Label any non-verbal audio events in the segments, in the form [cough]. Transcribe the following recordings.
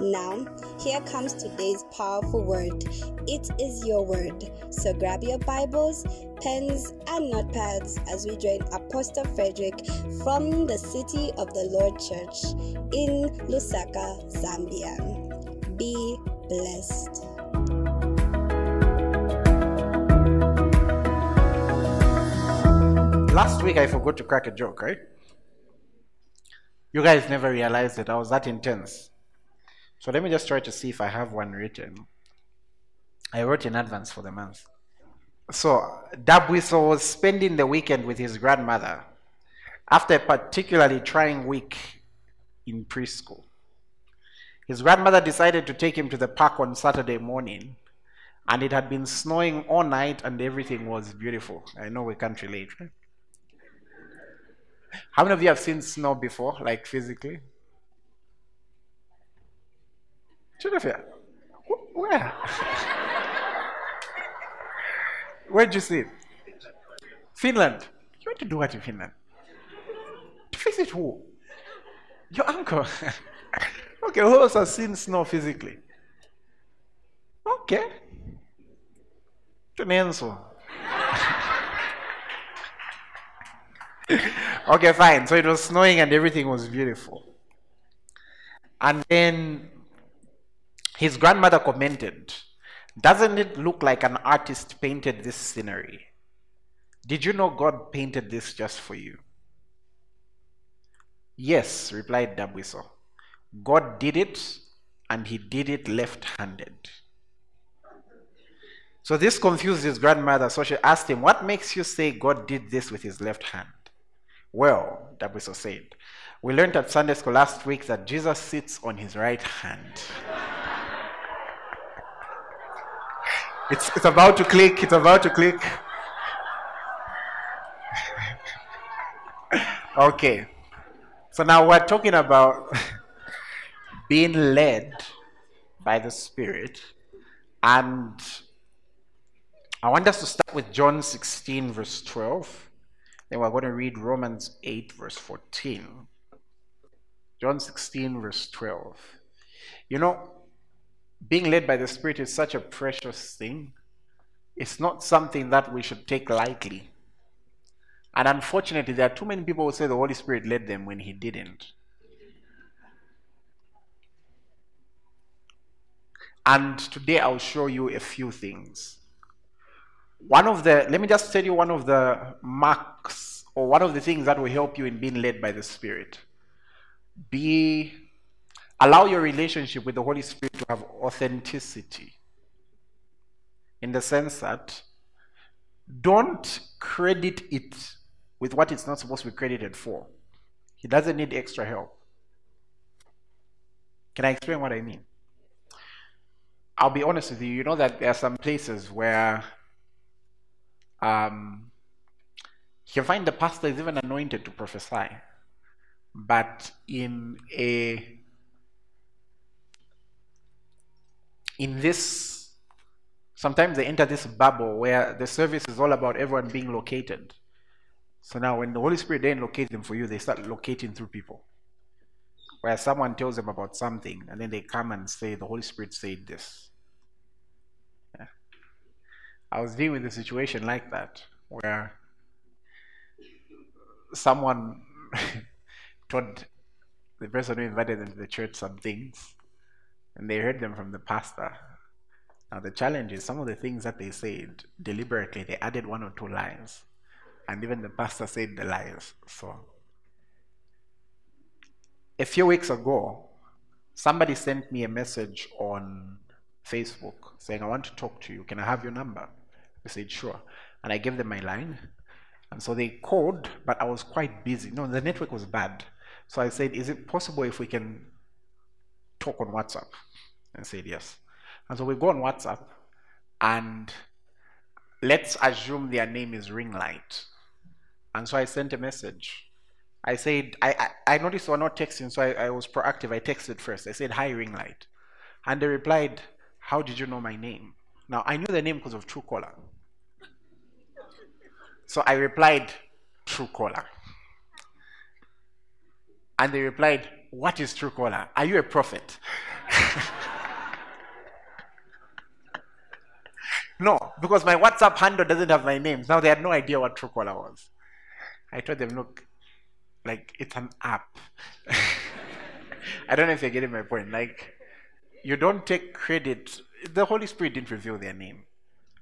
Now, here comes today's powerful word. It is your word. So grab your Bibles, pens, and notepads as we join Apostle Frederick from the City of the Lord Church in Lusaka, Zambia. Be blessed. Last week I forgot to crack a joke, right? You guys never realized it. I was that intense. So let me just try to see if I have one written. I wrote in advance for the month. So Dabwiso was spending the weekend with his grandmother after a particularly trying week in preschool. His grandmother decided to take him to the park on Saturday morning, and it had been snowing all night and everything was beautiful. I know we can't relate? How many of you have seen snow before, like physically? Jennifer, where? Where'd you see it? Finland. You went to do what in Finland? To visit who? Your uncle. [laughs] okay, who else has seen snow physically? Okay. Tunenso. [laughs] okay, fine. So it was snowing and everything was beautiful. And then his grandmother commented, Doesn't it look like an artist painted this scenery? Did you know God painted this just for you? Yes, replied Dabwiso. God did it, and he did it left handed. So this confused his grandmother, so she asked him, What makes you say God did this with his left hand? Well, Dabwiso said, We learned at Sunday school last week that Jesus sits on his right hand. It's, it's about to click, it's about to click. [laughs] okay. So now we're talking about [laughs] being led by the Spirit. And I want us to start with John 16, verse 12. Then we're going to read Romans 8, verse 14. John 16, verse 12. You know, being led by the Spirit is such a precious thing. It's not something that we should take lightly. And unfortunately, there are too many people who say the Holy Spirit led them when He didn't. And today I'll show you a few things. One of the, let me just tell you one of the marks or one of the things that will help you in being led by the Spirit. Be Allow your relationship with the Holy Spirit to have authenticity. In the sense that don't credit it with what it's not supposed to be credited for. He doesn't need extra help. Can I explain what I mean? I'll be honest with you. You know that there are some places where um, you can find the pastor is even anointed to prophesy, but in a in this, sometimes they enter this bubble where the service is all about everyone being located. So now when the Holy Spirit then locates them for you, they start locating through people. Where someone tells them about something and then they come and say, the Holy Spirit said this. Yeah. I was dealing with a situation like that where someone [laughs] told the person who invited them to the church some things and they heard them from the pastor. Now, the challenge is some of the things that they said deliberately, they added one or two lines, And even the pastor said the lies. So, a few weeks ago, somebody sent me a message on Facebook saying, I want to talk to you. Can I have your number? I said, sure. And I gave them my line. And so they called, but I was quite busy. No, the network was bad. So I said, Is it possible if we can talk on WhatsApp? And said, Yes. And so we go on WhatsApp, and let's assume their name is Ringlight. And so I sent a message. I said, I, I, I noticed we're not texting, so I, I was proactive. I texted first. I said, Hi, Ringlight. And they replied, How did you know my name? Now, I knew the name because of Truecaller. So I replied, Truecaller. And they replied, What is true Truecaller? Are you a prophet? [laughs] no, because my WhatsApp handle doesn't have my name. Now they had no idea what true Truecaller was. I told them, Look, like it's an app. [laughs] I don't know if you're getting my point. Like, you don't take credit. The Holy Spirit didn't reveal their name.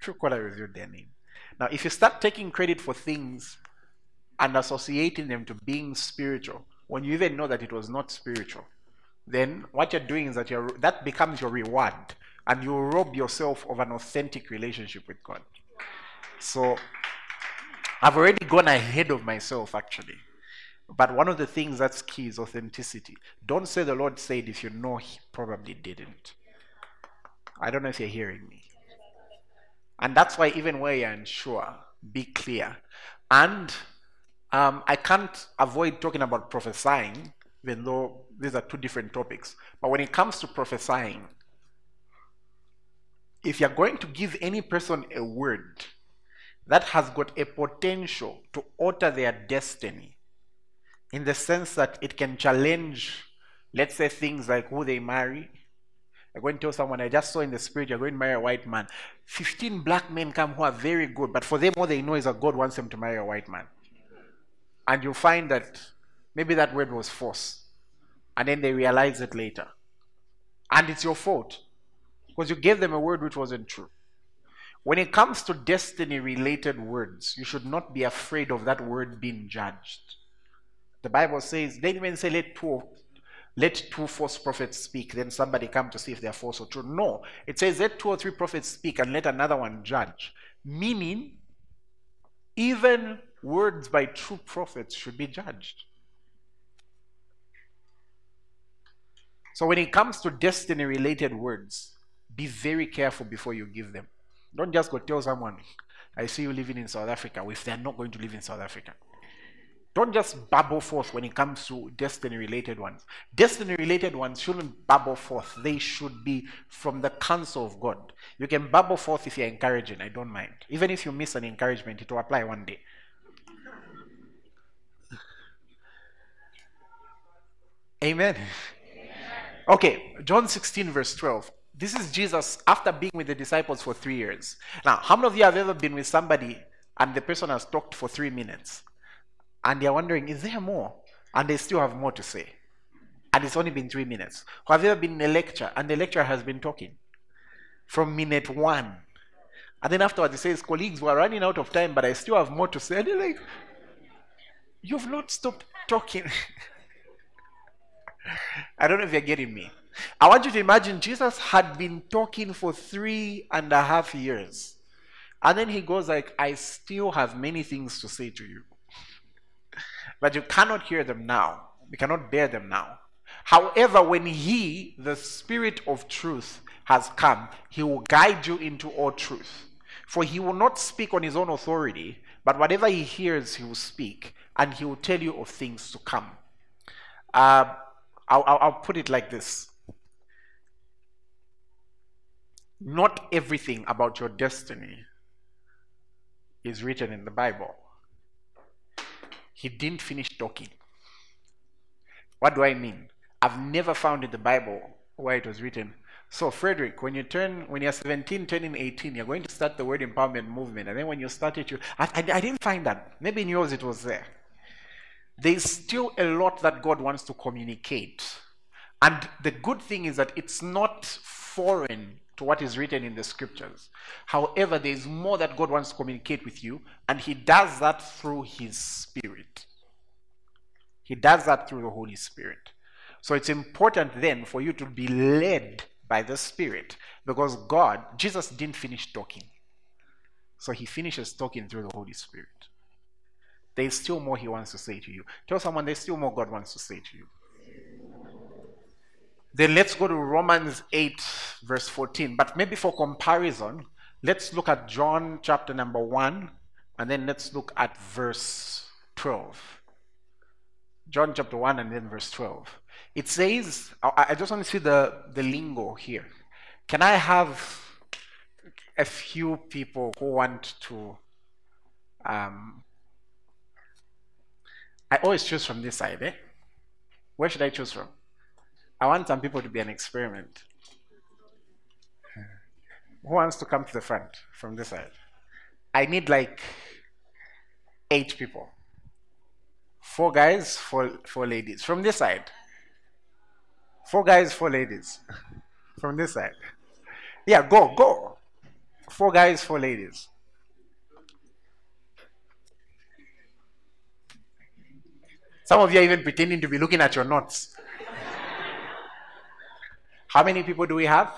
True Truecaller revealed their name. Now, if you start taking credit for things and associating them to being spiritual, when you even know that it was not spiritual, then what you're doing is that you're, that becomes your reward and you rob yourself of an authentic relationship with God. So I've already gone ahead of myself actually. But one of the things that's key is authenticity. Don't say the Lord said if you know He probably didn't. I don't know if you're hearing me. And that's why, even where you're unsure, be clear. And um, I can't avoid talking about prophesying, even though these are two different topics. But when it comes to prophesying, if you're going to give any person a word that has got a potential to alter their destiny, in the sense that it can challenge, let's say, things like who they marry. I'm going to tell someone, I just saw in the spirit, you're going to marry a white man. 15 black men come who are very good, but for them, all they know is that God wants them to marry a white man. And you find that maybe that word was false. And then they realize it later. And it's your fault. Because you gave them a word which wasn't true. When it comes to destiny related words, you should not be afraid of that word being judged. The Bible says, they even say, let two, let two false prophets speak, then somebody come to see if they're false or true. No, it says, let two or three prophets speak and let another one judge. Meaning, even words by true prophets should be judged. So when it comes to destiny related words, be very careful before you give them. Don't just go tell someone, I see you living in South Africa, if they're not going to live in South Africa. Don't just bubble forth when it comes to destiny related ones. Destiny related ones shouldn't bubble forth. They should be from the counsel of God. You can bubble forth if you're encouraging, I don't mind. Even if you miss an encouragement, it will apply one day. Amen. Okay, John 16, verse 12. This is Jesus after being with the disciples for three years. Now, how many of you have ever been with somebody and the person has talked for three minutes? And they're wondering, is there more? And they still have more to say. And it's only been three minutes. Have you ever been in a lecture and the lecturer has been talking from minute one? And then afterwards he says, colleagues, we're running out of time, but I still have more to say. And they're like, you've not stopped talking. [laughs] [laughs] I don't know if you're getting me. I want you to imagine Jesus had been talking for three and a half years. And then he goes like, I still have many things to say to you. But you cannot hear them now. You cannot bear them now. However, when he, the Spirit of truth, has come, he will guide you into all truth. For he will not speak on his own authority, but whatever he hears, he will speak, and he will tell you of things to come. Uh, I'll, I'll, put it like this Not everything about your destiny is written in the Bible. He didn't finish talking. What do I mean? I've never found in the Bible where it was written. So, Frederick, when you turn, when you're 17, turning 18, you're going to start the word empowerment movement. And then when you start it, you, I, I, I didn't find that. Maybe in yours it was there. There's still a lot that God wants to communicate. And the good thing is that it's not foreign to what is written in the scriptures. However, there is more that God wants to communicate with you, and He does that through His Spirit. He does that through the Holy Spirit. So it's important then for you to be led by the Spirit because God, Jesus didn't finish talking. So he finishes talking through the Holy Spirit. There's still more he wants to say to you. Tell someone there's still more God wants to say to you. Then let's go to Romans 8, verse 14. But maybe for comparison, let's look at John chapter number 1, and then let's look at verse 12. John chapter 1 and then verse 12. It says, I just want to see the, the lingo here. Can I have a few people who want to um, I always choose from this side, eh? Where should I choose from? I want some people to be an experiment. Who wants to come to the front from this side? I need like eight people. Four guys, four, four ladies. From this side. Four guys, four ladies. [laughs] from this side. Yeah, go, go. Four guys, four ladies. Some of you are even pretending to be looking at your notes. How many people do we have?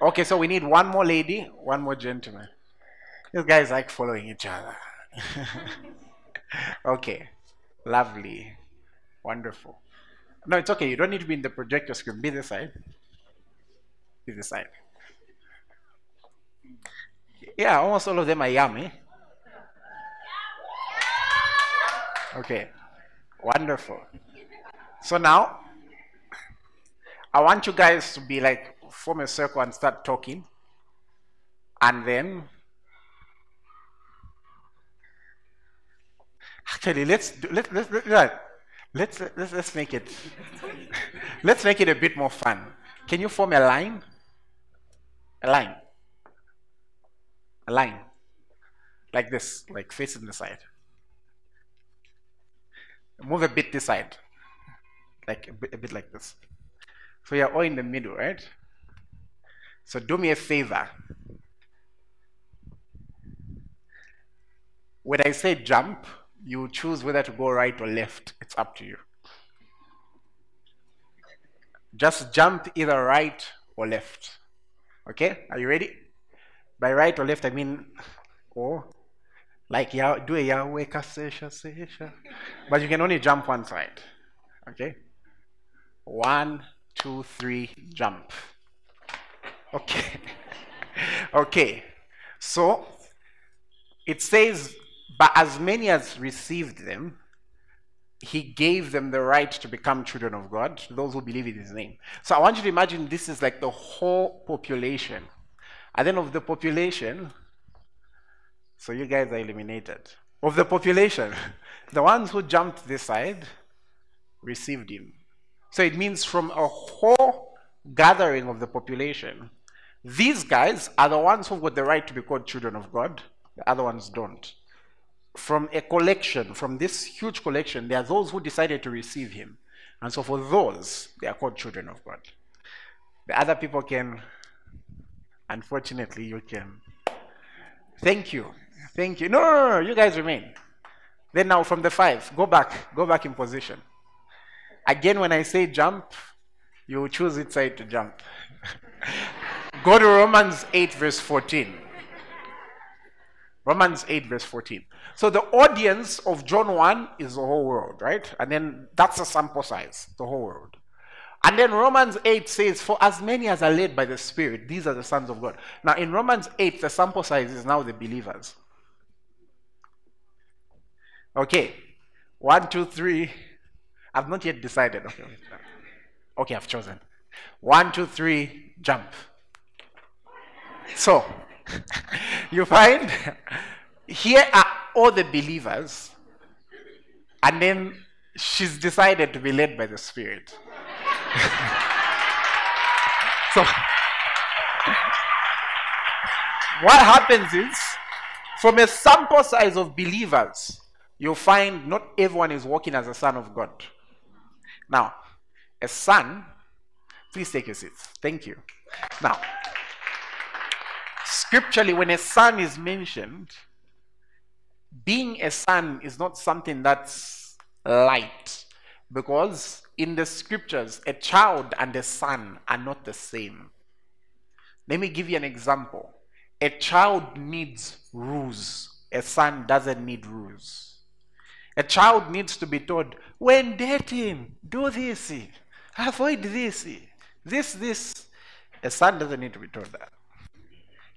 Okay, so we need one more lady, one more gentleman. These guys like following each other. [laughs] okay, lovely, wonderful. No, it's okay. You don't need to be in the projector screen. Be this side. Be this side. Yeah, almost all of them are yummy. Okay, wonderful. So now, I want you guys to be like, form a circle and start talking. And then, actually, let's do, let, let, let, let's, let's, let's make it, [laughs] let's make it a bit more fun. Can you form a line? A line a line like this, like facing the side. Move a bit this side, like a bit, a bit like this. So you're all in the middle, right? So do me a favor. When I say jump, you choose whether to go right or left. It's up to you. Just jump either right or left. Okay? Are you ready? By right or left, I mean, or like Yah, do a Yahweh kasesha sesha. But you can only jump one side. Okay? One, two, three, jump. Okay. [laughs] okay. So it says, but as many as received them, he gave them the right to become children of God, those who believe in his name. So I want you to imagine this is like the whole population and then of the population, so you guys are eliminated. Of the population, [laughs] the ones who jumped this side received him. So it means from a whole gathering of the population, these guys are the ones who've got the right to be called children of God, the other ones don't. From a collection, from this huge collection, there are those who decided to receive him. And so for those, they are called children of God. The other people can Unfortunately, you can. Thank you. Thank you. No, no, no, you guys remain. Then now from the five, go back. Go back in position. Again, when I say jump, you choose which side to jump. [laughs] go to Romans 8, verse 14. Romans 8, verse 14. So the audience of John 1 is the whole world, right? And then that's a sample size, the whole world. And then Romans 8 says, For as many as are led by the Spirit, these are the sons of God. Now, in Romans 8, the sample size is now the believers. Okay. One, two, three. I've not yet decided. Okay, okay I've chosen. One, two, three, jump. So, [laughs] you find here are all the believers, and then she's decided to be led by the Spirit. So, what happens is, from a sample size of believers, you'll find not everyone is walking as a son of God. Now, a son, please take your seats. Thank you. Now, scripturally, when a son is mentioned, being a son is not something that's light because in the scriptures, a child and a son are not the same. Let me give you an example. A child needs rules, a son doesn't need rules. A child needs to be told, when dating, do this, avoid this, this, this. A son doesn't need to be told that.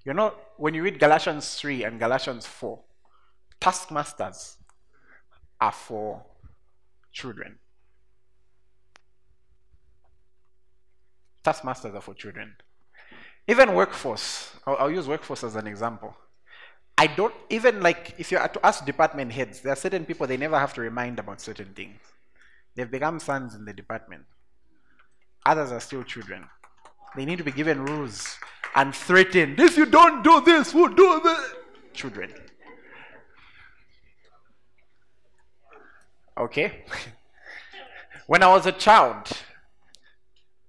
You know, when you read Galatians 3 and Galatians 4, taskmasters are for children. Taskmasters are for children. Even workforce, I'll, I'll, use workforce as an example. I don't, even like, if you are to ask department heads, there are certain people they never have to remind about certain things. They've become sons in the department. Others are still children. They need to be given rules and threatened. If you don't do this, we'll do this. Children. Okay? [laughs] when I was a child,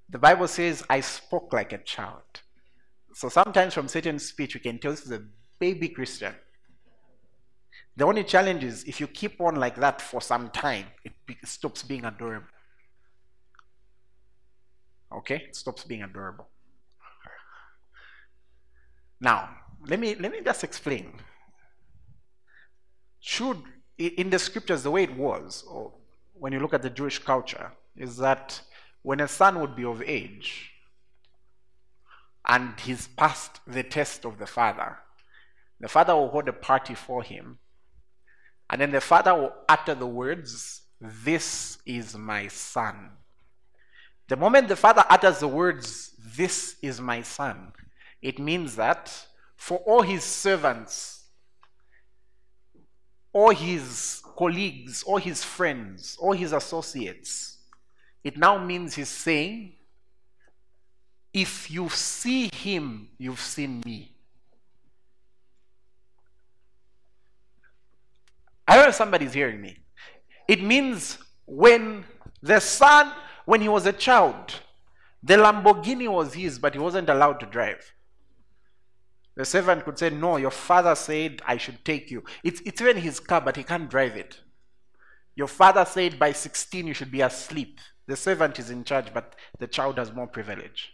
the Bible says I spoke like a child. So sometimes from certain speech, we can tell this is a baby Christian. The only challenge is if you keep on like that for some time, it stops being adorable. Okay? It stops being adorable. Now, let me let me just explain. Should in the scriptures the way it was, or when you look at the Jewish culture, is that when a son would be of age and he's passed the test of the father, the father will hold a party for him, and then the father will utter the words, This is my son. The moment the father utters the words, This is my son, it means that for all his servants, all his colleagues, all his friends, all his associates, it now means he's saying, if you see him, you've seen me. I don't know if somebody's hearing me. It means when the son, when he was a child, the Lamborghini was his, but he wasn't allowed to drive. The servant could say, No, your father said I should take you. It's, it's even his car, but he can't drive it. Your father said by 16 you should be asleep. The servant is in charge, but the child has more privilege.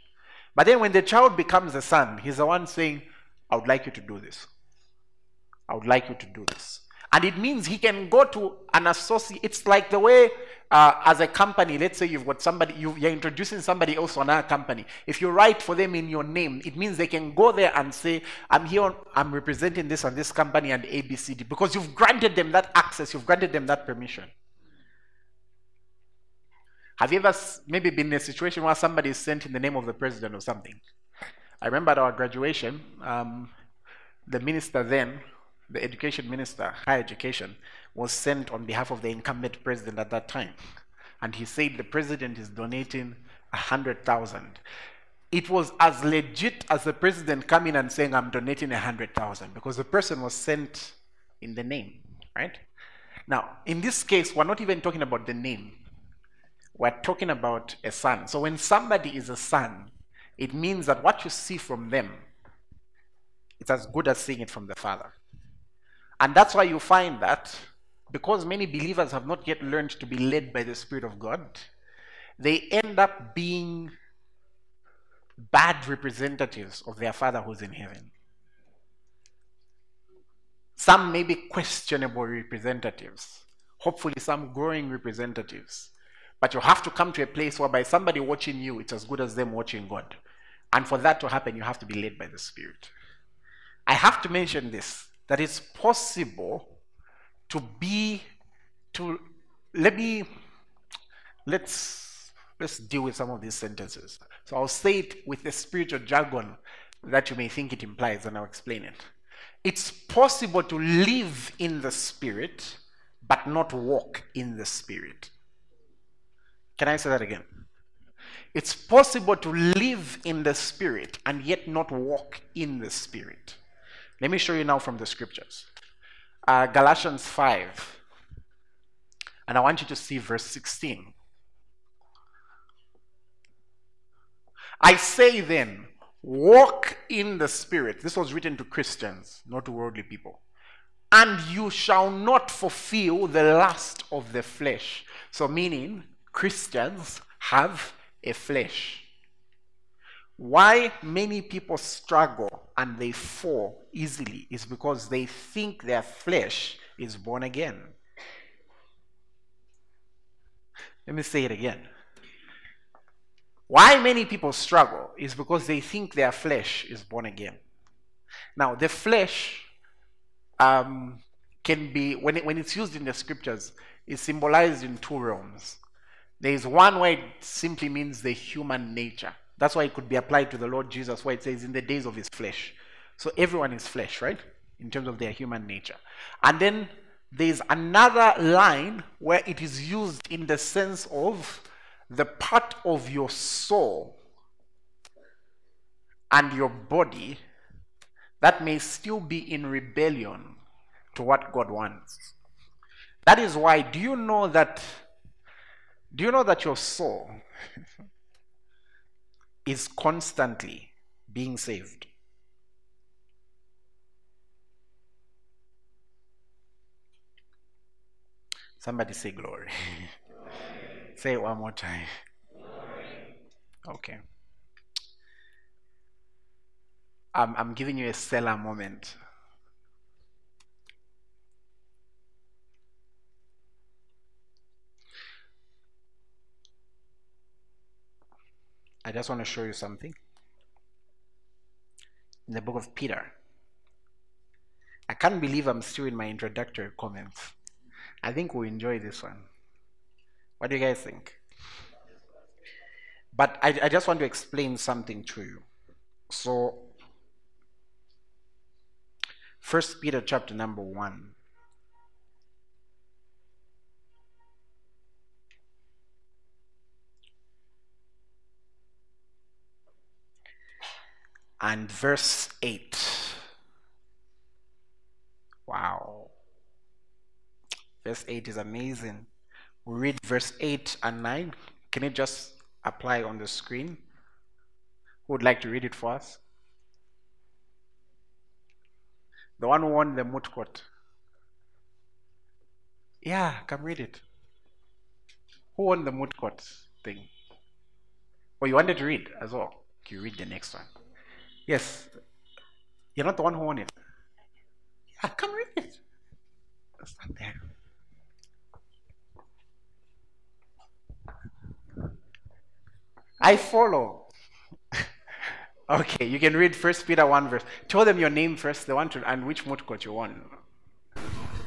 But then when the child becomes a son, he's the one saying, I would like you to do this. I would like you to do this. And it means he can go to an associate. It's like the way, uh, as a company, let's say you've got somebody, you, are introducing somebody else on our company. If you write for them in your name, it means they can go there and say, I'm here, on, I'm representing this and this company and ABCD. Because you've granted them that access, you've granted them that permission. Have you ever maybe been in a situation where somebody is sent in the name of the president or something? I remember at our graduation, um, the minister then the education minister, higher education, was sent on behalf of the incumbent president at that time. And he said the president is donating a hundred thousand. It was as legit as the president coming and saying, I'm donating a hundred thousand, because the person was sent in the name, right? Now, in this case, we're not even talking about the name. We're talking about a son. So when somebody is a son, it means that what you see from them, it's as good as seeing it from the father. And that's why you find that because many believers have not yet learned to be led by the Spirit of God, they end up being bad representatives of their Father who's in heaven. Some may be questionable representatives, hopefully, some growing representatives. But you have to come to a place whereby somebody watching you, it's as good as them watching God. And for that to happen, you have to be led by the Spirit. I have to mention this that it's possible to be to let me let's let's deal with some of these sentences so i'll say it with a spiritual jargon that you may think it implies and i'll explain it it's possible to live in the spirit but not walk in the spirit can i say that again it's possible to live in the spirit and yet not walk in the spirit let me show you now from the scriptures. Uh, Galatians 5. And I want you to see verse 16. I say then, walk in the Spirit. This was written to Christians, not to worldly people. and you shall not fulfill the lust of the flesh. So, meaning Christians have a flesh. Why many people struggle and they fall easily is because they think their flesh is born again. Let me say it again. Why many people struggle is because they think their flesh is born again. Now, the flesh um, can be, when, it, when it's used in the scriptures, is symbolized in two realms. There is one it simply means the human nature. That's why it could be applied to the Lord Jesus, where it says, in the days of his flesh. So everyone is flesh, right? In terms of their human nature. And then there's another line where it is used in the sense of the part of your soul and your body that may still be in rebellion to what God wants. That is why, do you know that, do you know that your soul is constantly being saved? Somebody say glory. [laughs] say it one more time. Glory. Okay. I'm, I'm giving you a stellar moment. I just want to show you something. In the book of Peter, I can't believe I'm still in my introductory comments. I think we'll enjoy this one. What do you guys think? But I, I just want to explain something to you. So, First Peter chapter number 1. And verse 8. Wow. Verse 8 is amazing. We read verse 8 and 9. Can it just apply on the screen? Who would like to read it for us? The one who won the moot court. Yeah, come read it. Who won the moot court thing? Well, you wanted to read as well? You read the next one? Yes. You're not the one who won it. Yeah, come read it. It's not there. I follow. [laughs] okay, you can read First Peter 1 verse. Tell them your name first, the one to, and which moot court you won.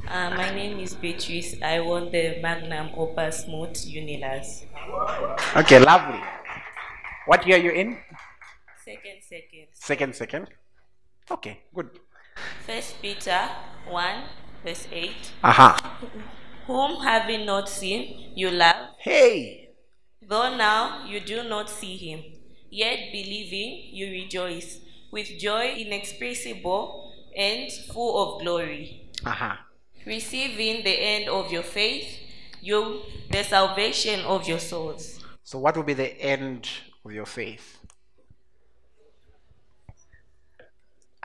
Uh, my name is Beatrice. I won the Magnum Opus Moot UNILUS. Okay, lovely. What year are you in? Second, second. Second, second. Okay, good. First Peter 1, verse 8. Aha. Whom having not seen, you love. Hey. Though now you do not see him, yet believing you rejoice with joy inexpressible and full of glory. Aha. Receiving the end of your faith, you the salvation of your souls. So, what will be the end of your faith?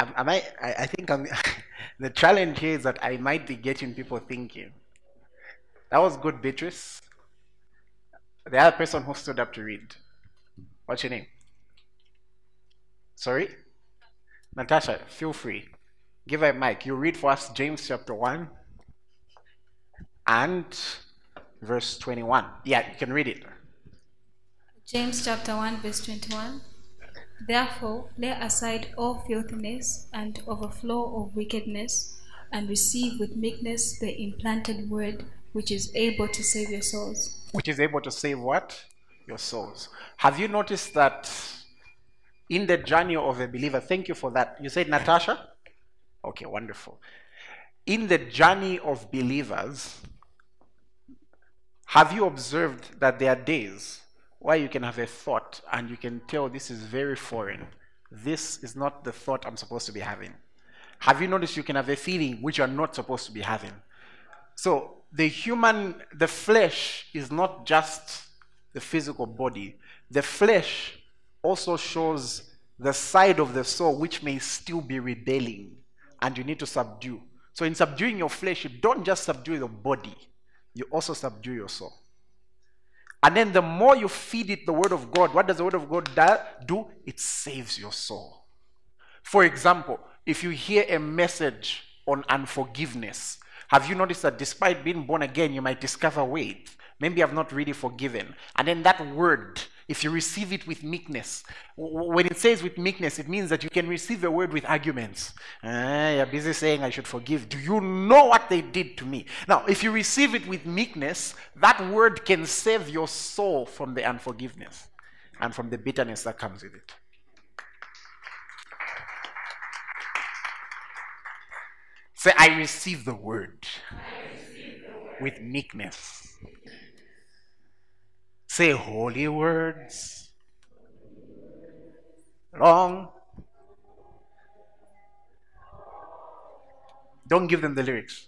Am, I, I? I think I'm. [laughs] the challenge here is that I might be getting people thinking. That was good, Beatrice. The other person who stood up to read. What's your name? Sorry? Natasha, feel free. Give her a mic. You read for us James chapter 1 and verse 21. Yeah, you can read it. James chapter 1, verse 21. Therefore, lay aside all filthiness and overflow of wickedness, and receive with meekness the implanted word, which is able to save your souls. Which is able to save what? Your souls. Have you noticed that in the journey of a believer? Thank you for that. You said Natasha? Okay, wonderful. In the journey of believers, have you observed that there are days where you can have a thought and you can tell this is very foreign? This is not the thought I'm supposed to be having. Have you noticed you can have a feeling which you're not supposed to be having? So the human, the flesh is not just the physical body. The flesh also shows the side of the soul which may still be rebelling and you need to subdue. So, in subduing your flesh, you don't just subdue your body, you also subdue your soul. And then the more you feed it the word of God, what does the word of God do? It saves your soul. For example, if you hear a message on unforgiveness, have you noticed that despite being born again, you might discover, wait, maybe I've not really forgiven. And then that word, if you receive it with meekness, when it says with meekness, it means that you can receive a word with arguments. Ah, you're busy saying I should forgive. Do you know what they did to me? Now, if you receive it with meekness, that word can save your soul from the unforgiveness and from the bitterness that comes with it. Say, I receive the word, receive the word. with meekness. Say holy words. Long. Don't give them the lyrics.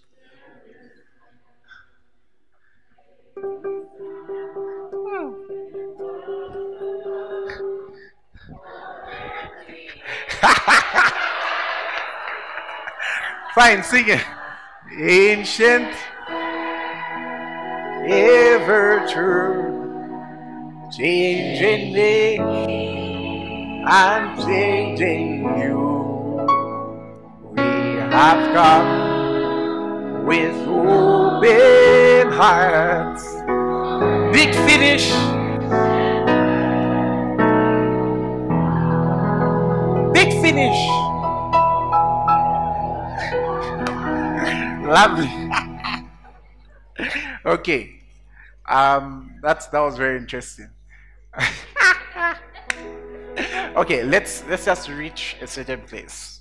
[laughs] Fine, sing it. Ancient, ever true, changing me and changing you. We have come with open hearts. Big finish. Big finish. [laughs] Lovely. [laughs] okay. Um, that's that was very interesting. [laughs] okay, let's let's just reach a certain place.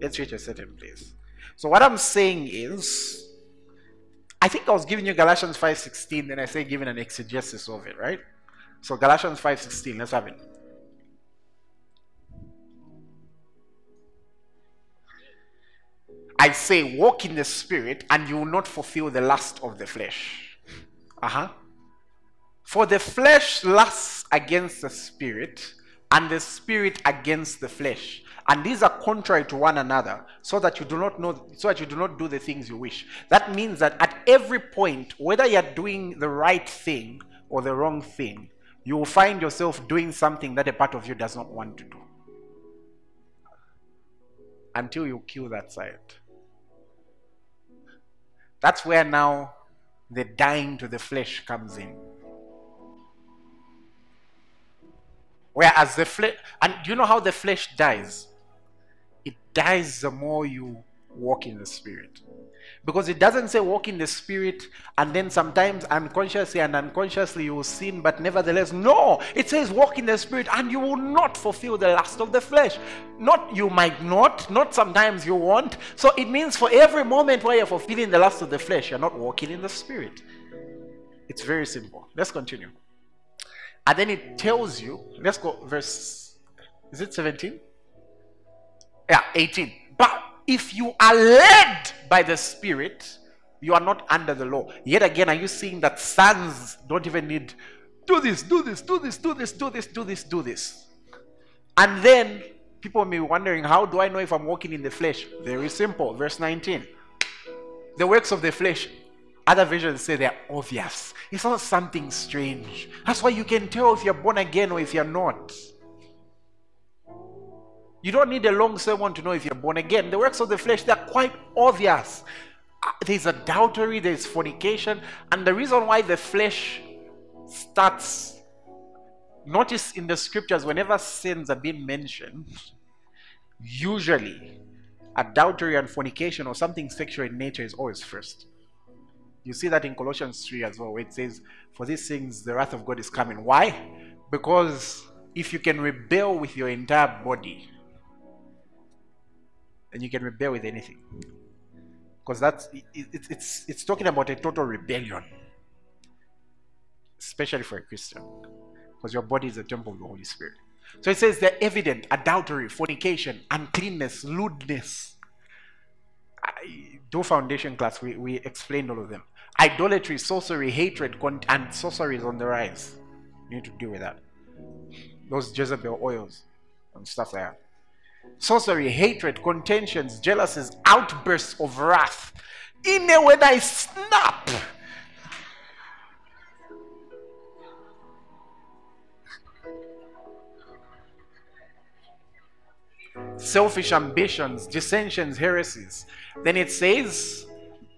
Let's reach a certain place. So what I'm saying is, I think I was giving you Galatians 5:16, then I say giving an exegesis of it, right? So Galatians 5:16, let's have it. I say, walk in the spirit, and you will not fulfill the lust of the flesh. Uh huh. For the flesh lusts against the spirit, and the spirit against the flesh. And these are contrary to one another, so that you do not know, so that you do not do the things you wish. That means that at every point, whether you're doing the right thing or the wrong thing, you will find yourself doing something that a part of you does not want to do. Until you kill that side. That's where now the dying to the flesh comes in. Whereas the flesh, and you know how the flesh dies? It dies the more you walk in the spirit. Because it doesn't say walk in the spirit and then sometimes unconsciously and unconsciously you will sin, but nevertheless, no, it says walk in the spirit and you will not fulfill the lust of the flesh. Not you might not, not sometimes you won't. So it means for every moment where you're fulfilling the lust of the flesh, you're not walking in the spirit. It's very simple. Let's continue. And then it tells you, let's go, verse, is it 17? Yeah, 18. But if you are led by the Spirit, you are not under the law. Yet again, are you seeing that sons don't even need do this, do this, do this, do this, do this, do this, do this? And then people may be wondering, how do I know if I'm walking in the flesh? Very simple. Verse 19. The works of the flesh, other versions say they're obvious. It's not something strange. That's why you can tell if you're born again or if you're not. You don't need a long sermon to know if you're born again. The works of the flesh, they're quite obvious. Uh, there's adultery, there's fornication, and the reason why the flesh starts, notice in the scriptures, whenever sins are being mentioned, [laughs] usually adultery and fornication or something sexual in nature is always first. You see that in Colossians 3 as well, it says, For these things the wrath of God is coming. Why? Because if you can rebel with your entire body, then you can rebel with anything. Because that's it, it, it's it's talking about a total rebellion. Especially for a Christian. Because your body is the temple of the Holy Spirit. So it says they're evident adultery, fornication, uncleanness, lewdness. I, do foundation class, we, we explained all of them. Idolatry, sorcery, hatred, and sorcery is on the rise. You need to deal with that. Those Jezebel oils and stuff like that. sorcery, hatred, contentions, jealousies, outbursts of wrath. In a when I snap. Selfish ambitions, dissensions, heresies. Then it says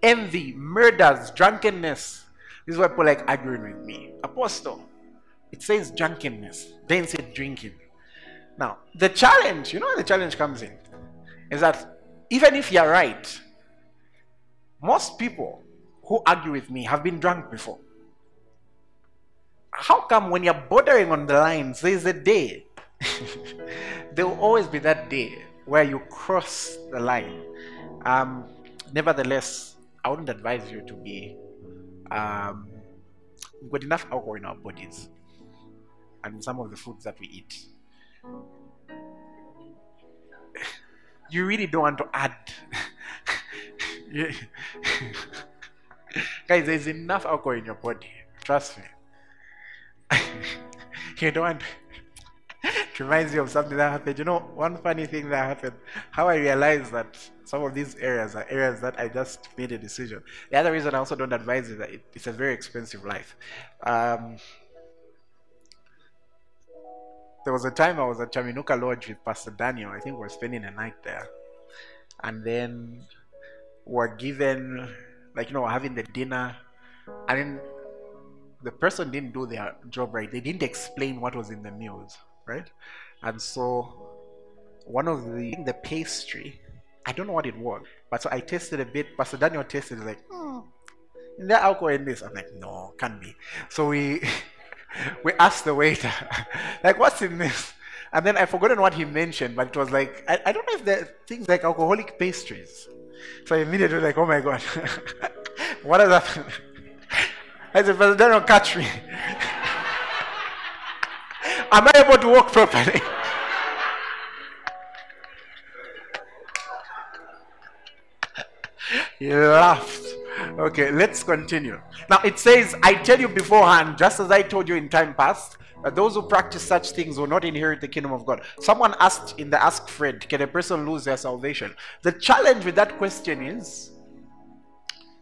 envy, murders, drunkenness. This is why people like arguing with me. Apostle, it says drunkenness, then said drinking. Now, the challenge, you know where the challenge comes in? Is that even if you're right, most people who argue with me have been drunk before. How come when you're bordering on the lines, there's a day? [laughs] there will always be that day where you cross the line. Um, nevertheless, I wouldn't advise you to be. Um, we've got enough alcohol in our bodies and some of the foods that we eat. You really don't want to add. [laughs] Guys, there's enough alcohol in your body. Trust me. [laughs] you don't want. It reminds me of something that happened. You know, one funny thing that happened. How I realized that some of these areas are areas that I just made a decision. The other reason I also don't advise is that it, it's a very expensive life. Um, there was a time I was at Chaminuka Lodge with Pastor Daniel. I think we were spending a night there. And then we're given, like, you know, having the dinner. And then the person didn't do their job right. They didn't explain what was in the meals, right? And so one of the, the pastry, I don't know what it was, but so I tasted a bit. Pastor Daniel tasted like, hmm, is there alcohol in this? I'm like, no, can't be. So we [laughs] we asked the waiter, [laughs] like, what's in this? And then I forgotten what he mentioned, but it was like, I, I don't know if there are things like alcoholic pastries. So I immediately was like, oh my God, [laughs] what has happened? I said, Pastor Daniel, catch me. Am I able to walk properly? [laughs] he laughed. Okay, let's continue. Now it says, I tell you beforehand, just as I told you in time past, that those who practice such things will not inherit the kingdom of God. Someone asked in the Ask Fred, can a person lose their salvation? The challenge with that question is,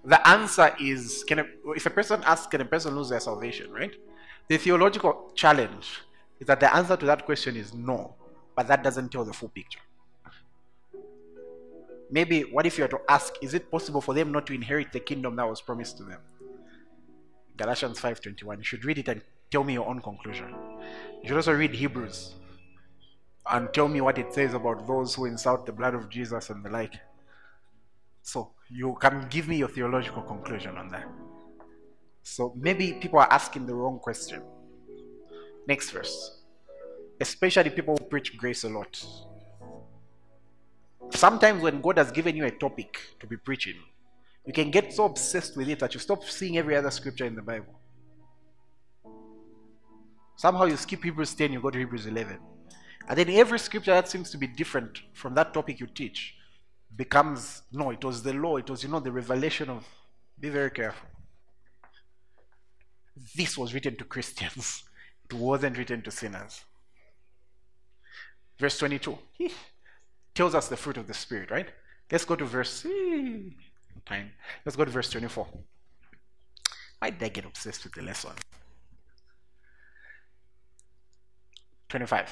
the answer is, can a, if a person asks, can a person lose their salvation, right? The theological challenge is that the answer to that question is no, but that doesn't tell the full picture. Maybe what if you were to ask, is it possible for them not to inherit the kingdom that was promised to them? Galatians 5:21. You should read it and tell me your own conclusion. You should also read Hebrews and tell me what it says about those who insult the blood of Jesus and the like. So you can give me your theological conclusion on that. So maybe people are asking the wrong question. Next verse. Especially people who preach grace a lot. Sometimes when God has given you a topic to be preaching, you can get so obsessed with it that you stop seeing every other scripture in the Bible. Somehow you skip Hebrews 10, you go to Hebrews 11. And then every scripture that seems to be different from that topic you teach becomes no, it was the law, it was, you know, the revelation of. Be very careful. This was written to Christians, wasn't written to sinners. Verse 22 tells us the fruit of the Spirit, right? Let's go to verse. Time. Let's go to verse 24. Why did I get obsessed with the lesson? 25.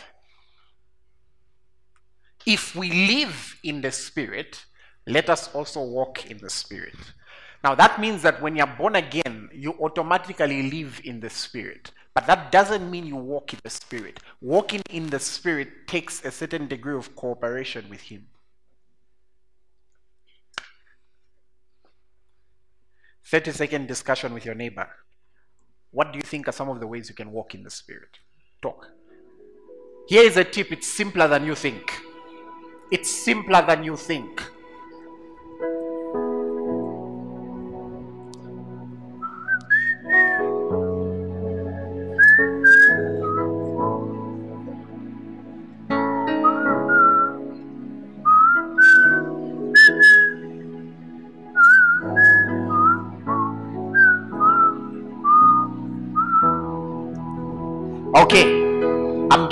If we live in the Spirit, let us also walk in the Spirit. Now, that means that when you're born again, you automatically live in the Spirit. But that doesn't mean you walk in the Spirit. Walking in the Spirit takes a certain degree of cooperation with Him. 30 second discussion with your neighbor. What do you think are some of the ways you can walk in the Spirit? Talk. Here is a tip it's simpler than you think. It's simpler than you think.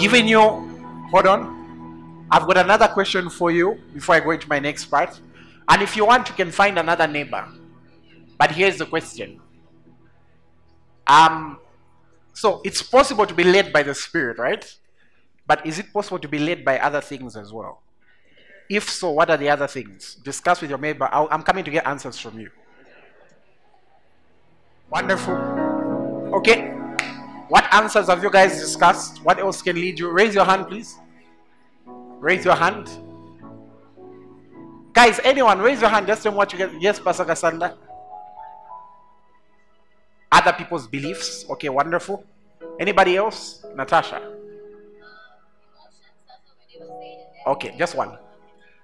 Giving you, hold on. I've got another question for you before I go into my next part. And if you want, you can find another neighbor. But here's the question. Um, so it's possible to be led by the Spirit, right? But is it possible to be led by other things as well? If so, what are the other things? Discuss with your neighbor. i I'm coming to get answers from you. Wonderful. Okay. What answers have you guys discussed? What else can lead you? Raise your hand, please. Raise your hand. Guys, anyone, raise your hand. Just tell what you get. Yes, Pastor Cassandra. Other people's beliefs. Okay, wonderful. Anybody else? Natasha. Okay, just one.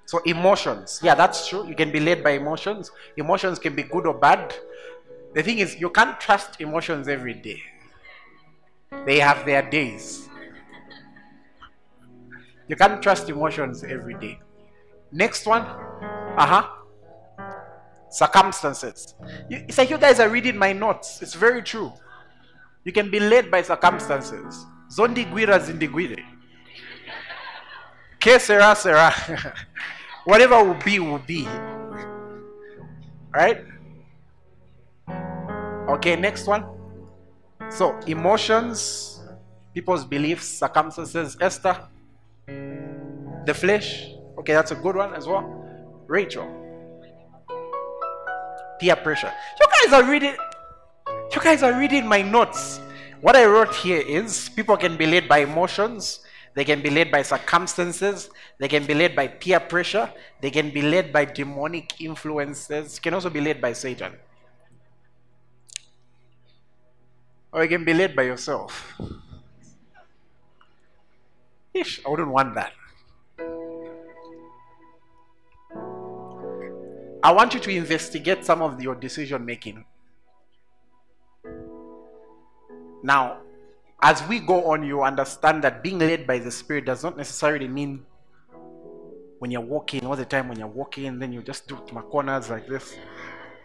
So emotions. Yeah, that's true. You can be led by emotions. Emotions can be good or bad. The thing is, you can't trust emotions every day. They have their days. You can't trust emotions every day. Next one. Uh-huh. Circumstances. It's like you guys are reading my notes. It's very true. You can be led by circumstances. Zondi guira zindigwire. Que sera sera. [laughs] Whatever will be will be. Right? Okay, next one. So, emotions, people's beliefs, circumstances. Esther, the flesh. Okay, that's a good one as well. Rachel, peer pressure. You guys are reading. You guys are reading my notes. What I wrote here is people can be led by emotions, they can be led by circumstances. They can be led by peer pressure. They can be led by demonic influences. Can also be led by Satan. Or you can be led by yourself. Ish, I wouldn't want that. I want you to investigate some of your decision making. Now, as we go on, you understand that being led by the Spirit does not necessarily mean when you're walking, all the time when you're walking, then you just do my corners like this,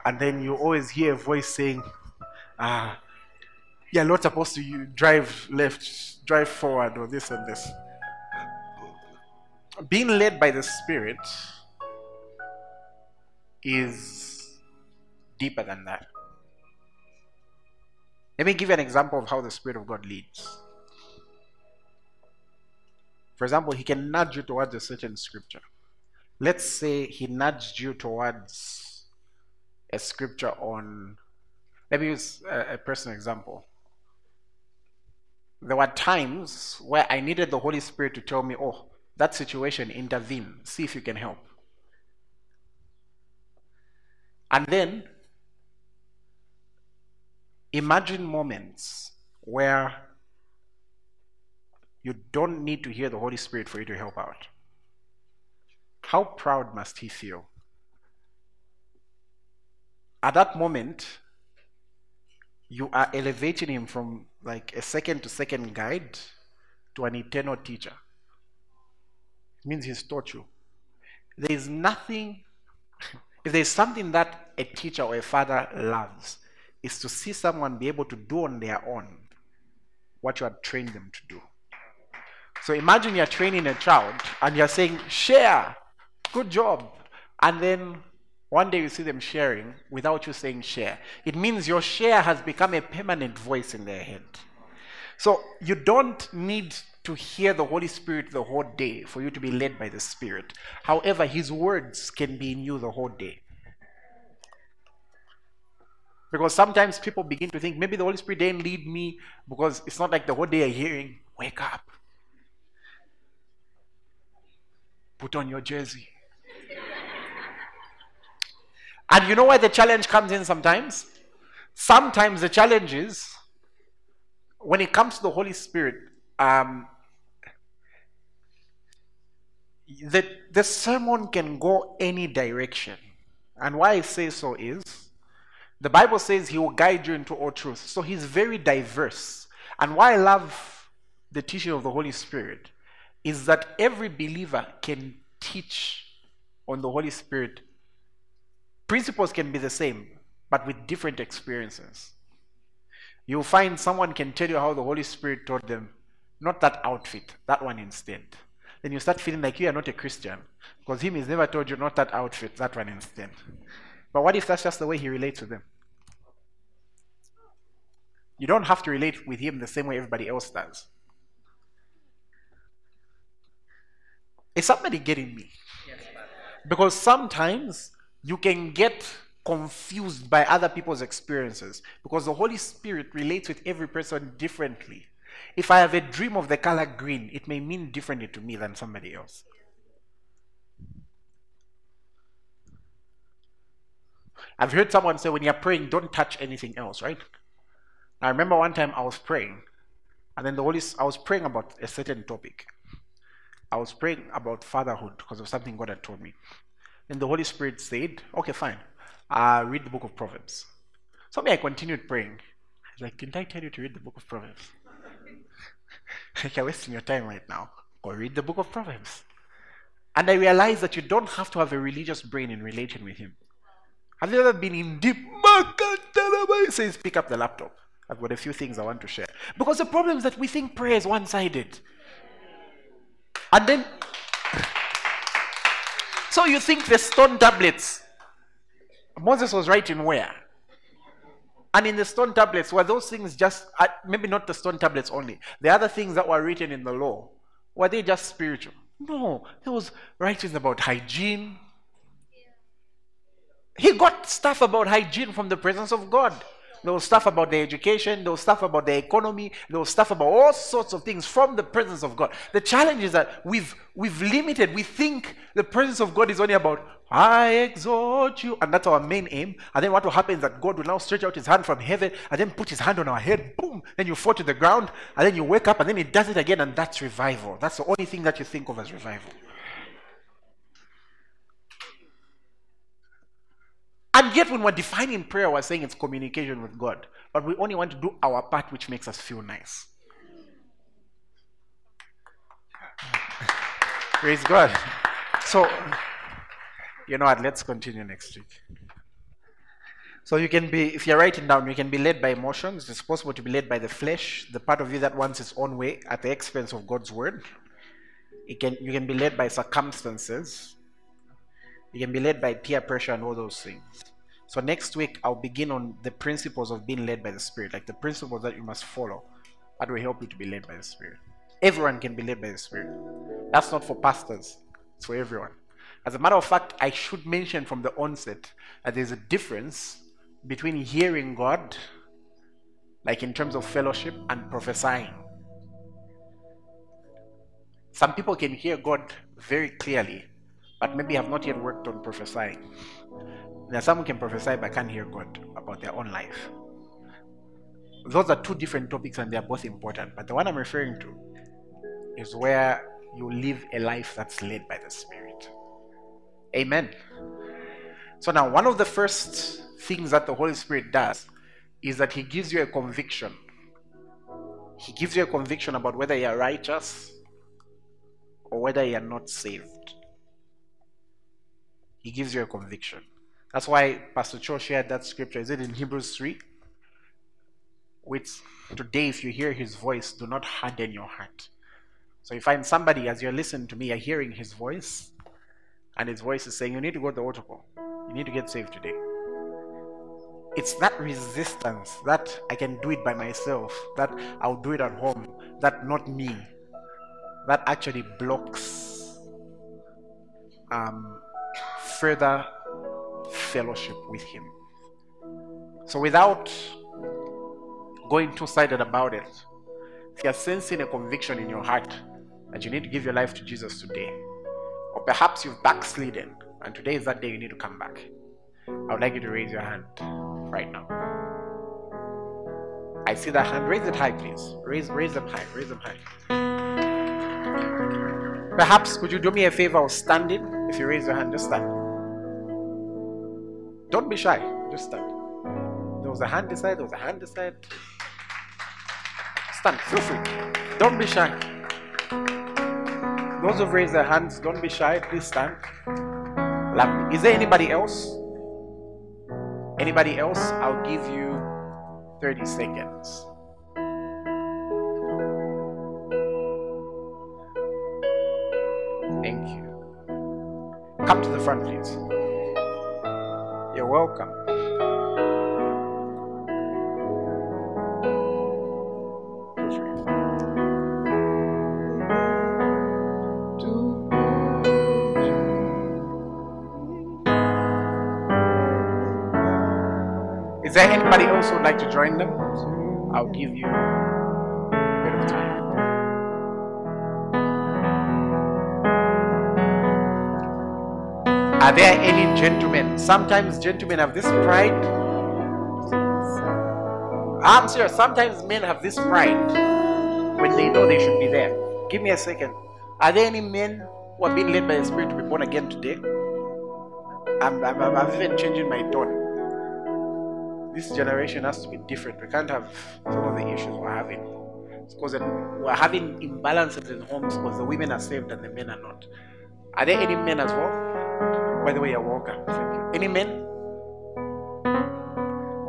and then you always hear a voice saying, ah, you're not supposed to drive left, drive forward, or this and this. Being led by the Spirit is deeper than that. Let me give you an example of how the Spirit of God leads. For example, He can nudge you towards a certain scripture. Let's say He nudged you towards a scripture on, let me use a, a personal example. There were times where I needed the Holy Spirit to tell me, oh, that situation, intervene, see if you can help. And then Imagine moments where you don't need to hear the Holy Spirit for you to help out. How proud must he feel? At that moment, you are elevating him from like a second to second guide to an eternal teacher. It means he's taught you. There is nothing, [laughs] if there's something that a teacher or a father loves, is to see someone be able to do on their own what you have trained them to do. So imagine you're training a child and you're saying, share, good job. And then one day you see them sharing without you saying share. It means your share has become a permanent voice in their head. So you don't need to hear the Holy Spirit the whole day for you to be led by the Spirit. However, His words can be in you the whole day. Because sometimes people begin to think maybe the Holy Spirit didn't lead me because it's not like the whole day I'm hearing, wake up. Put on your jersey. And you know where the challenge comes in sometimes? Sometimes the challenge is when it comes to the Holy Spirit, um, the, the sermon can go any direction. And why I say so is the Bible says he will guide you into all truth. So he's very diverse. And why I love the teaching of the Holy Spirit is that every believer can teach on the Holy Spirit. Principles can be the same, but with different experiences. You'll find someone can tell you how the Holy Spirit taught them, not that outfit, that one instead. then you start feeling like you are not a Christian. Because him has never told you not that outfit, that one instead. But what if that's just the way he relates with them? You don't have to relate with him the same way everybody else does. Is somebody getting me? Because sometimes you can get confused by other people's experiences because the Holy Spirit relates with every person differently. If I have a dream of the color green, it may mean differently to me than somebody else. I've heard someone say when you're praying, don't touch anything else, right? I remember one time I was praying, and then the Holy I was praying about a certain topic. I was praying about fatherhood because of something God had told me. And the Holy Spirit said, Okay, fine. Uh, read the book of Proverbs. So me, I continued praying. I was like, Didn't I tell you to read the book of Proverbs? [laughs] like you're wasting your time right now. Go read the book of Proverbs. And I realized that you don't have to have a religious brain in relating with him. Have you ever been in deep? Says, pick up the laptop. I've got a few things I want to share. Because the problem is that we think prayer is one sided. And then, so you think the stone tablets, Moses was writing where? And in the stone tablets, were those things just, uh, maybe not the stone tablets only, the other things that were written in the law, were they just spiritual? No, there was writings about hygiene. He got stuff about hygiene from the presence of God. Was stuff about their education. Was stuff about their economy. Was stuff about all sorts of things from the presence of God. The challenge is that we've we've limited. We think the presence of God is only about I exhort you, and that's our main aim. And then what will happen is that God will now stretch out His hand from heaven and then put His hand on our head. Boom! Then you fall to the ground, and then you wake up, and then He does it again, and that's revival. That's the only thing that you think of as revival. And yet, when we're defining prayer, we're saying it's communication with God. But we only want to do our part, which makes us feel nice. Praise God. So, you know what? Let's continue next week. So, you can be, if you're writing down, you can be led by emotions. It's possible to be led by the flesh, the part of you that wants its own way at the expense of God's word. It can, you can be led by circumstances. You can be led by peer pressure and all those things. So next week I'll begin on the principles of being led by the Spirit, like the principles that you must follow that will help you to be led by the Spirit. Everyone can be led by the Spirit. That's not for pastors, it's for everyone. As a matter of fact, I should mention from the onset that there's a difference between hearing God, like in terms of fellowship, and prophesying. Some people can hear God very clearly, but maybe have not yet worked on prophesying. There are some who can prophesy but can't hear God about their own life. Those are two different topics and they are both important. But the one I'm referring to is where you live a life that's led by the Spirit. Amen. So now, one of the first things that the Holy Spirit does is that He gives you a conviction. He gives you a conviction about whether you are righteous or whether you are not saved. He gives you a conviction. That's why Pastor Cho shared that scripture. Is it in Hebrews 3? Which today, if you hear his voice, do not harden your heart. So you find somebody as you're listening to me, you're hearing his voice, and his voice is saying, You need to go to the altar call. You need to get saved today. It's that resistance that I can do it by myself, that I'll do it at home, that not me, that actually blocks um, further fellowship with Him. So, without going two sided about it, if you're sensing a conviction in your heart that you need to give your life to Jesus today, or perhaps you've backslidden and today is that day you need to come back, I would like you to raise your hand right now. I see that hand. Raise it high, please. Raise, raise them high. Raise them high. Perhaps could you do me a favor of standing? If you raise your hand, just stand. Don't be shy. Just stand. There was a hand this side. There was a hand this side. Stand. Feel free. Don't be shy. Those who've raised their hands, don't be shy. Please stand. Lovely. Is there anybody else? Anybody else? I'll give you 30 seconds. Thank you. Come to the front, please. Welcome. Is there anybody else who would like to join them? I'll give you Are there any gentlemen? Sometimes gentlemen have this pride. I'm serious. Sometimes men have this pride when they know they should be there. Give me a second. Are there any men who are being led by the Spirit to be born again today? I'm, I'm, I'm, even changing my tone. This generation has to be different. We can't have some of the issues we're having. It's because we're having imbalances in homes because the women are saved and the men are not. Are there any men as well? By the way, you're welcome. Thank you. Any men?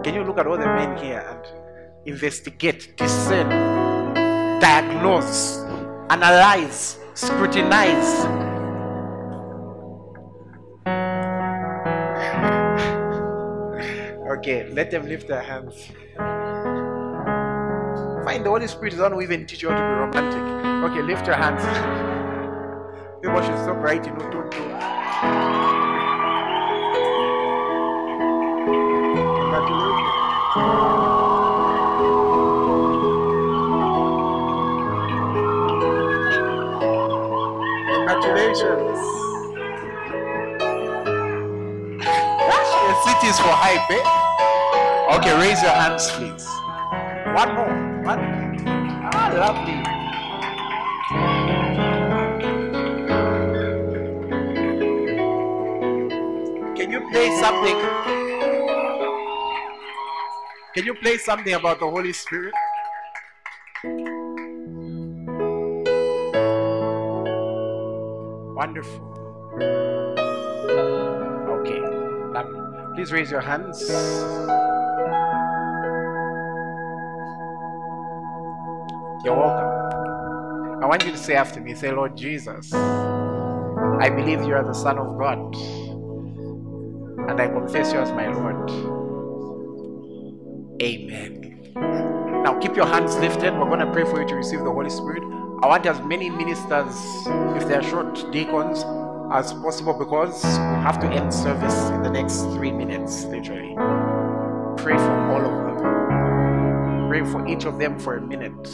Can you look at all the men here and investigate, discern, diagnose, analyze, scrutinize? [laughs] Okay, let them lift their hands. Find the Holy Spirit is the one who even teach you how to be romantic. Okay, lift your hands. [laughs] People should stop writing. Do. Congratulations. Congratulations. The city is for hype, eh? Okay, raise your hands, please. One more. One. Ah, lovely. Play something? Can you play something about the Holy Spirit? Wonderful. Okay. Please raise your hands. You're welcome. I want you to say after me, say, Lord Jesus, I believe you are the Son of God, confess you as my Lord. Amen. Now keep your hands lifted. We're going to pray for you to receive the Holy Spirit. I want as many ministers, if they are short deacons, as possible because we have to end service in the next three minutes, literally. Pray for all of them. Pray for each of them for a minute.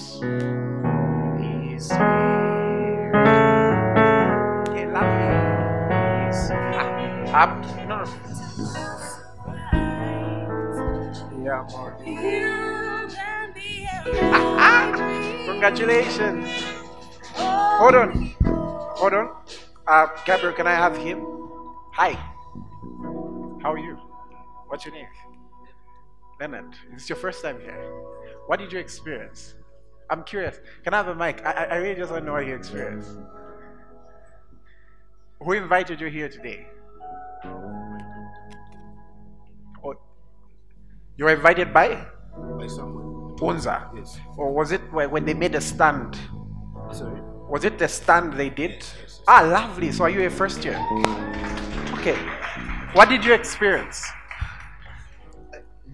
Okay, lovely. Up. No. Yeah, more. [laughs] Congratulations. Hold on. Hold on. Uh, Gabriel, can I have him? Hi. How are you? What's your name? Leonard. Is your first time here? What did you experience? I'm curious. Can I have a mic? I, I I really just want to know what you experienced. Who invited you here today? You were invited by by someone. Ponza? Yes. Or was it when they made a stand? Sorry. Was it the stand they did? Ah, lovely. So are you a first year? Okay. What did you experience?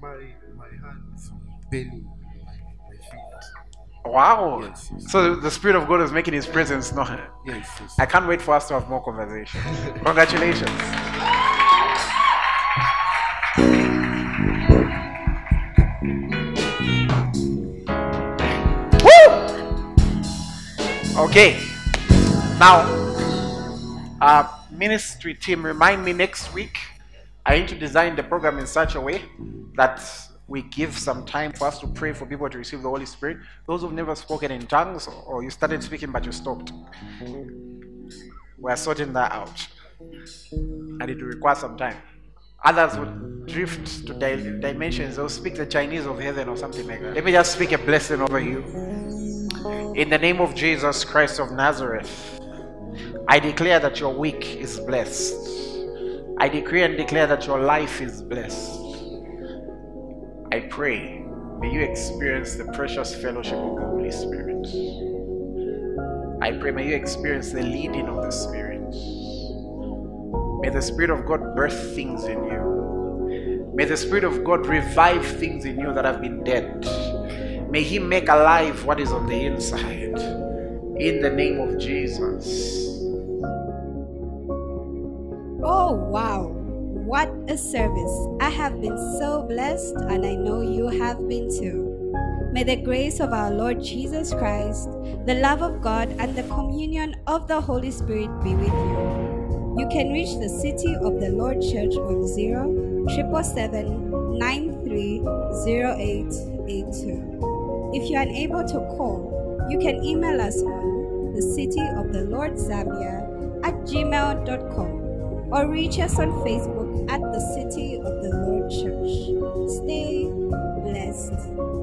My my hands, belly, my, my feet. Wow. Yes, yes. So the Spirit of God is making His presence known. Yes, yes. I can't wait for us to have more conversation. [laughs] Congratulations. Okay. Now, uh, ministry team, remind me next week. I need to design the program in such a way that we give some time for us to pray for people to receive the Holy Spirit. Those who've never spoken in tongues, or you started speaking but you stopped. We're sorting that out. And it will require some time. Others would drift to dimensions. They'll speak the Chinese of heaven or something like that. Let me just speak a blessing over you. In the name of Jesus Christ of Nazareth, I declare that your week is blessed. I decree and declare that your life is blessed. I pray, may you experience the precious fellowship of the Holy Spirit. I pray, may you experience the leading of the Spirit. May the Spirit of God birth things in you. May the Spirit of God revive things in you that have been dead. May He make alive what is on the inside. In the name of Jesus. Oh, wow. What a service. I have been so blessed, and I know you have been too. May the grace of our Lord Jesus Christ, the love of God, and the communion of the Holy Spirit be with you. You can reach the City of the Lord Church on 0 777 930882. If you are unable to call, you can email us on the City of the Lord Zambia at gmail.com or reach us on Facebook at the City of the Lord Church. Stay blessed.